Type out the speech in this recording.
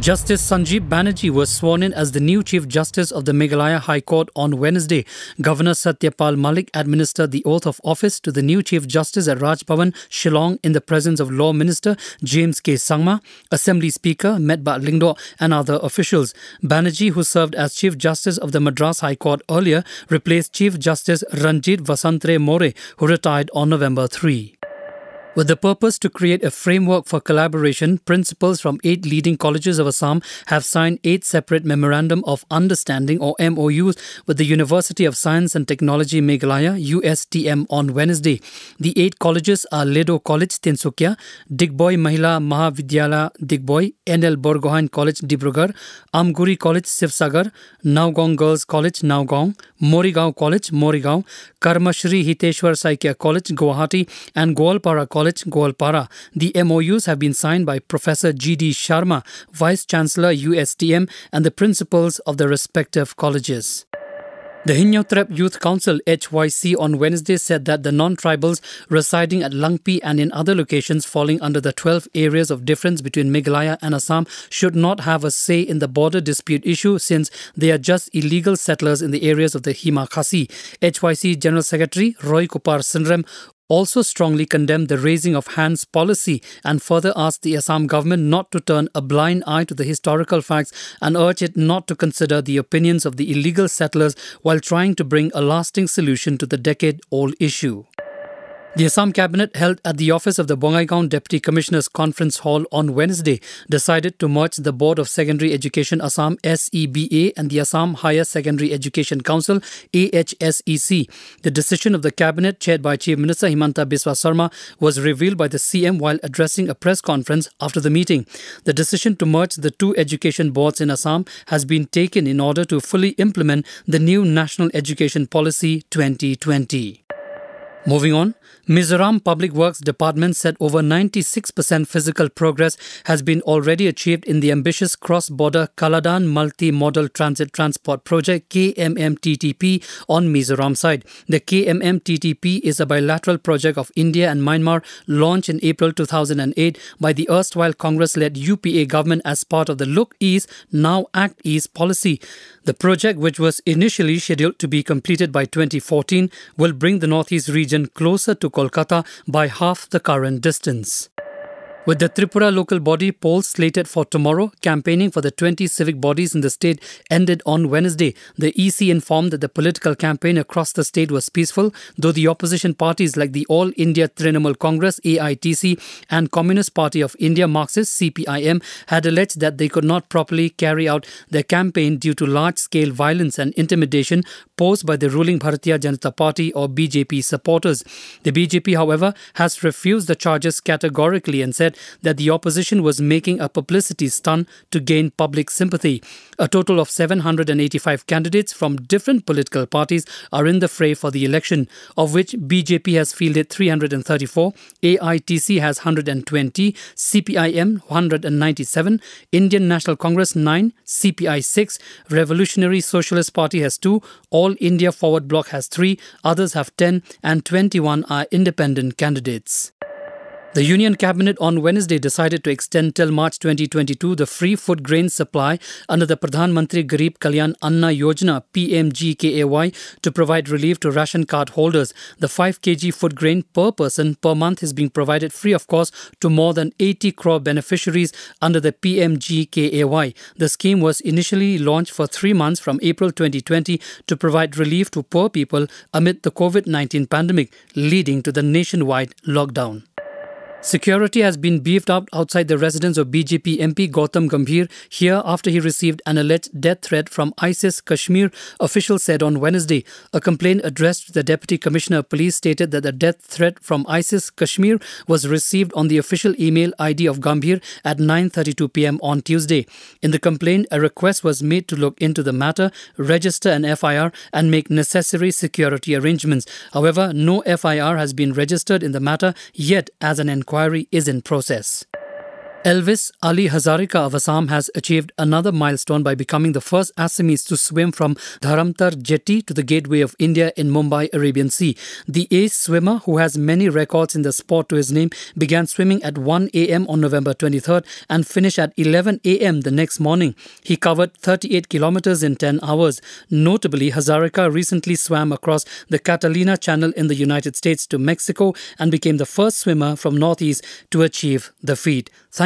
Justice Sanjeev Banerjee was sworn in as the new Chief Justice of the Meghalaya High Court on Wednesday. Governor Satyapal Malik administered the oath of office to the new Chief Justice at Raj Bhavan, Shillong, in the presence of Law Minister James K. Sangma, Assembly Speaker Metba Lyngdoh, and other officials. Banerjee, who served as Chief Justice of the Madras High Court earlier, replaced Chief Justice Ranjit Vasantrao More, who retired on November 3. With the purpose to create a framework for collaboration, principals from eight leading colleges of Assam have signed eight separate Memorandum of Understanding or MOUs with the University of Science and Technology Meghalaya USTM on Wednesday. The eight colleges are Ledo College Tinsukia, Digboi Mahila Mahavidyala Digboi, NL Borgohain College Dibrugarh, Amguri College Sivsagar, Naugong Girls College Naugong, Morigao College Morigao, Karmashri Hiteshwar Saikia College Guwahati and Goalpara College College, Goalpara. The MOUs have been signed by Professor G.D. Sharma, Vice Chancellor USTM, and the principals of the respective colleges. The Hynniewtrep Youth Council HYC on Wednesday said that the non-tribals residing at Langpi and in other locations falling under the 12 areas of difference between Meghalaya and Assam should not have a say in the border dispute issue since they are just illegal settlers in the areas of the Hima Khasi. HYC General Secretary Roy Kupar Synrem also strongly condemned the raising of hands policy and further asked the Assam government not to turn a blind eye to the historical facts and urged it not to consider the opinions of the illegal settlers while trying to bring a lasting solution to the decade old issue. The Assam Cabinet, held at the office of the Bongaigaon Deputy Commissioner's Conference Hall on Wednesday, decided to merge the Board of Secondary Education Assam SEBA and the Assam Higher Secondary Education Council AHSEC. The decision of the Cabinet, chaired by Chief Minister Himanta Biswa Sarma, was revealed by the CM while addressing a press conference after the meeting. The decision to merge the two education boards in Assam has been taken in order to fully implement the new National Education Policy 2020. Moving on, Mizoram Public Works Department said over 96% physical progress has been already achieved in the ambitious cross-border Kaladan Multi-Modal Transit Transport Project KMMTTP on Mizoram side. The KMMTTP is a bilateral project of India and Myanmar launched in April 2008 by the erstwhile Congress-led UPA government as part of the Look East, Now Act East policy. The project, which was initially scheduled to be completed by 2014, will bring the Northeast region closer to Kolkata by half the current distance. With the Tripura local body polls slated for tomorrow, campaigning for the 20 civic bodies in the state ended on Wednesday. The EC informed that the political campaign across the state was peaceful, though the opposition parties like the All India Trinamool Congress AITC and Communist Party of India Marxist CPIM had alleged that they could not properly carry out their campaign due to large-scale violence and intimidation posed by the ruling Bharatiya Janata Party or BJP supporters. The BJP, however, has refused the charges categorically and said that the opposition was making a publicity stunt to gain public sympathy. A total of 785 candidates from different political parties are in the fray for the election, of which BJP has fielded 334, AITC has 120, CPIM 197, Indian National Congress 9, CPI 6, Revolutionary Socialist Party has 2, All India Forward Bloc has 3, others have 10, and 21 are independent candidates. The Union Cabinet on Wednesday decided to extend till March 2022 the free food grain supply under the Pradhan Mantri Garib Kalyan Anna Yojana PMGKAY to provide relief to ration card holders. The 5 kg food grain per person per month is being provided free of cost to more than 80 crore beneficiaries under the PMGKAY. The scheme was initially launched for 3 months from April 2020 to provide relief to poor people amid the COVID-19 pandemic leading to the nationwide lockdown. Security has been beefed up outside the residence of BJP MP Gautam Gambhir here after he received an alleged death threat from ISIS Kashmir, officials said on Wednesday. A complaint addressed to the Deputy Commissioner of Police stated that the death threat from ISIS Kashmir was received on the official email ID of Gambhir at 9.32 pm on Tuesday. In the complaint, a request was made to look into the matter, register an FIR and make necessary security arrangements. However, no FIR has been registered in the matter yet as an inquiry inquiry is in process. Elvis Ali Hazarika of Assam has achieved another milestone by becoming the first Assamese to swim from Dharamtar Jetty to the Gateway of India in Mumbai Arabian Sea. The ace swimmer, who has many records in the sport to his name, began swimming at 1 a.m. on November 23rd and finished at 11 a.m. the next morning. He covered 38 kilometers in 10 hours. Notably, Hazarika recently swam across the Catalina Channel in the United States to Mexico and became the first swimmer from Northeast to achieve the feat.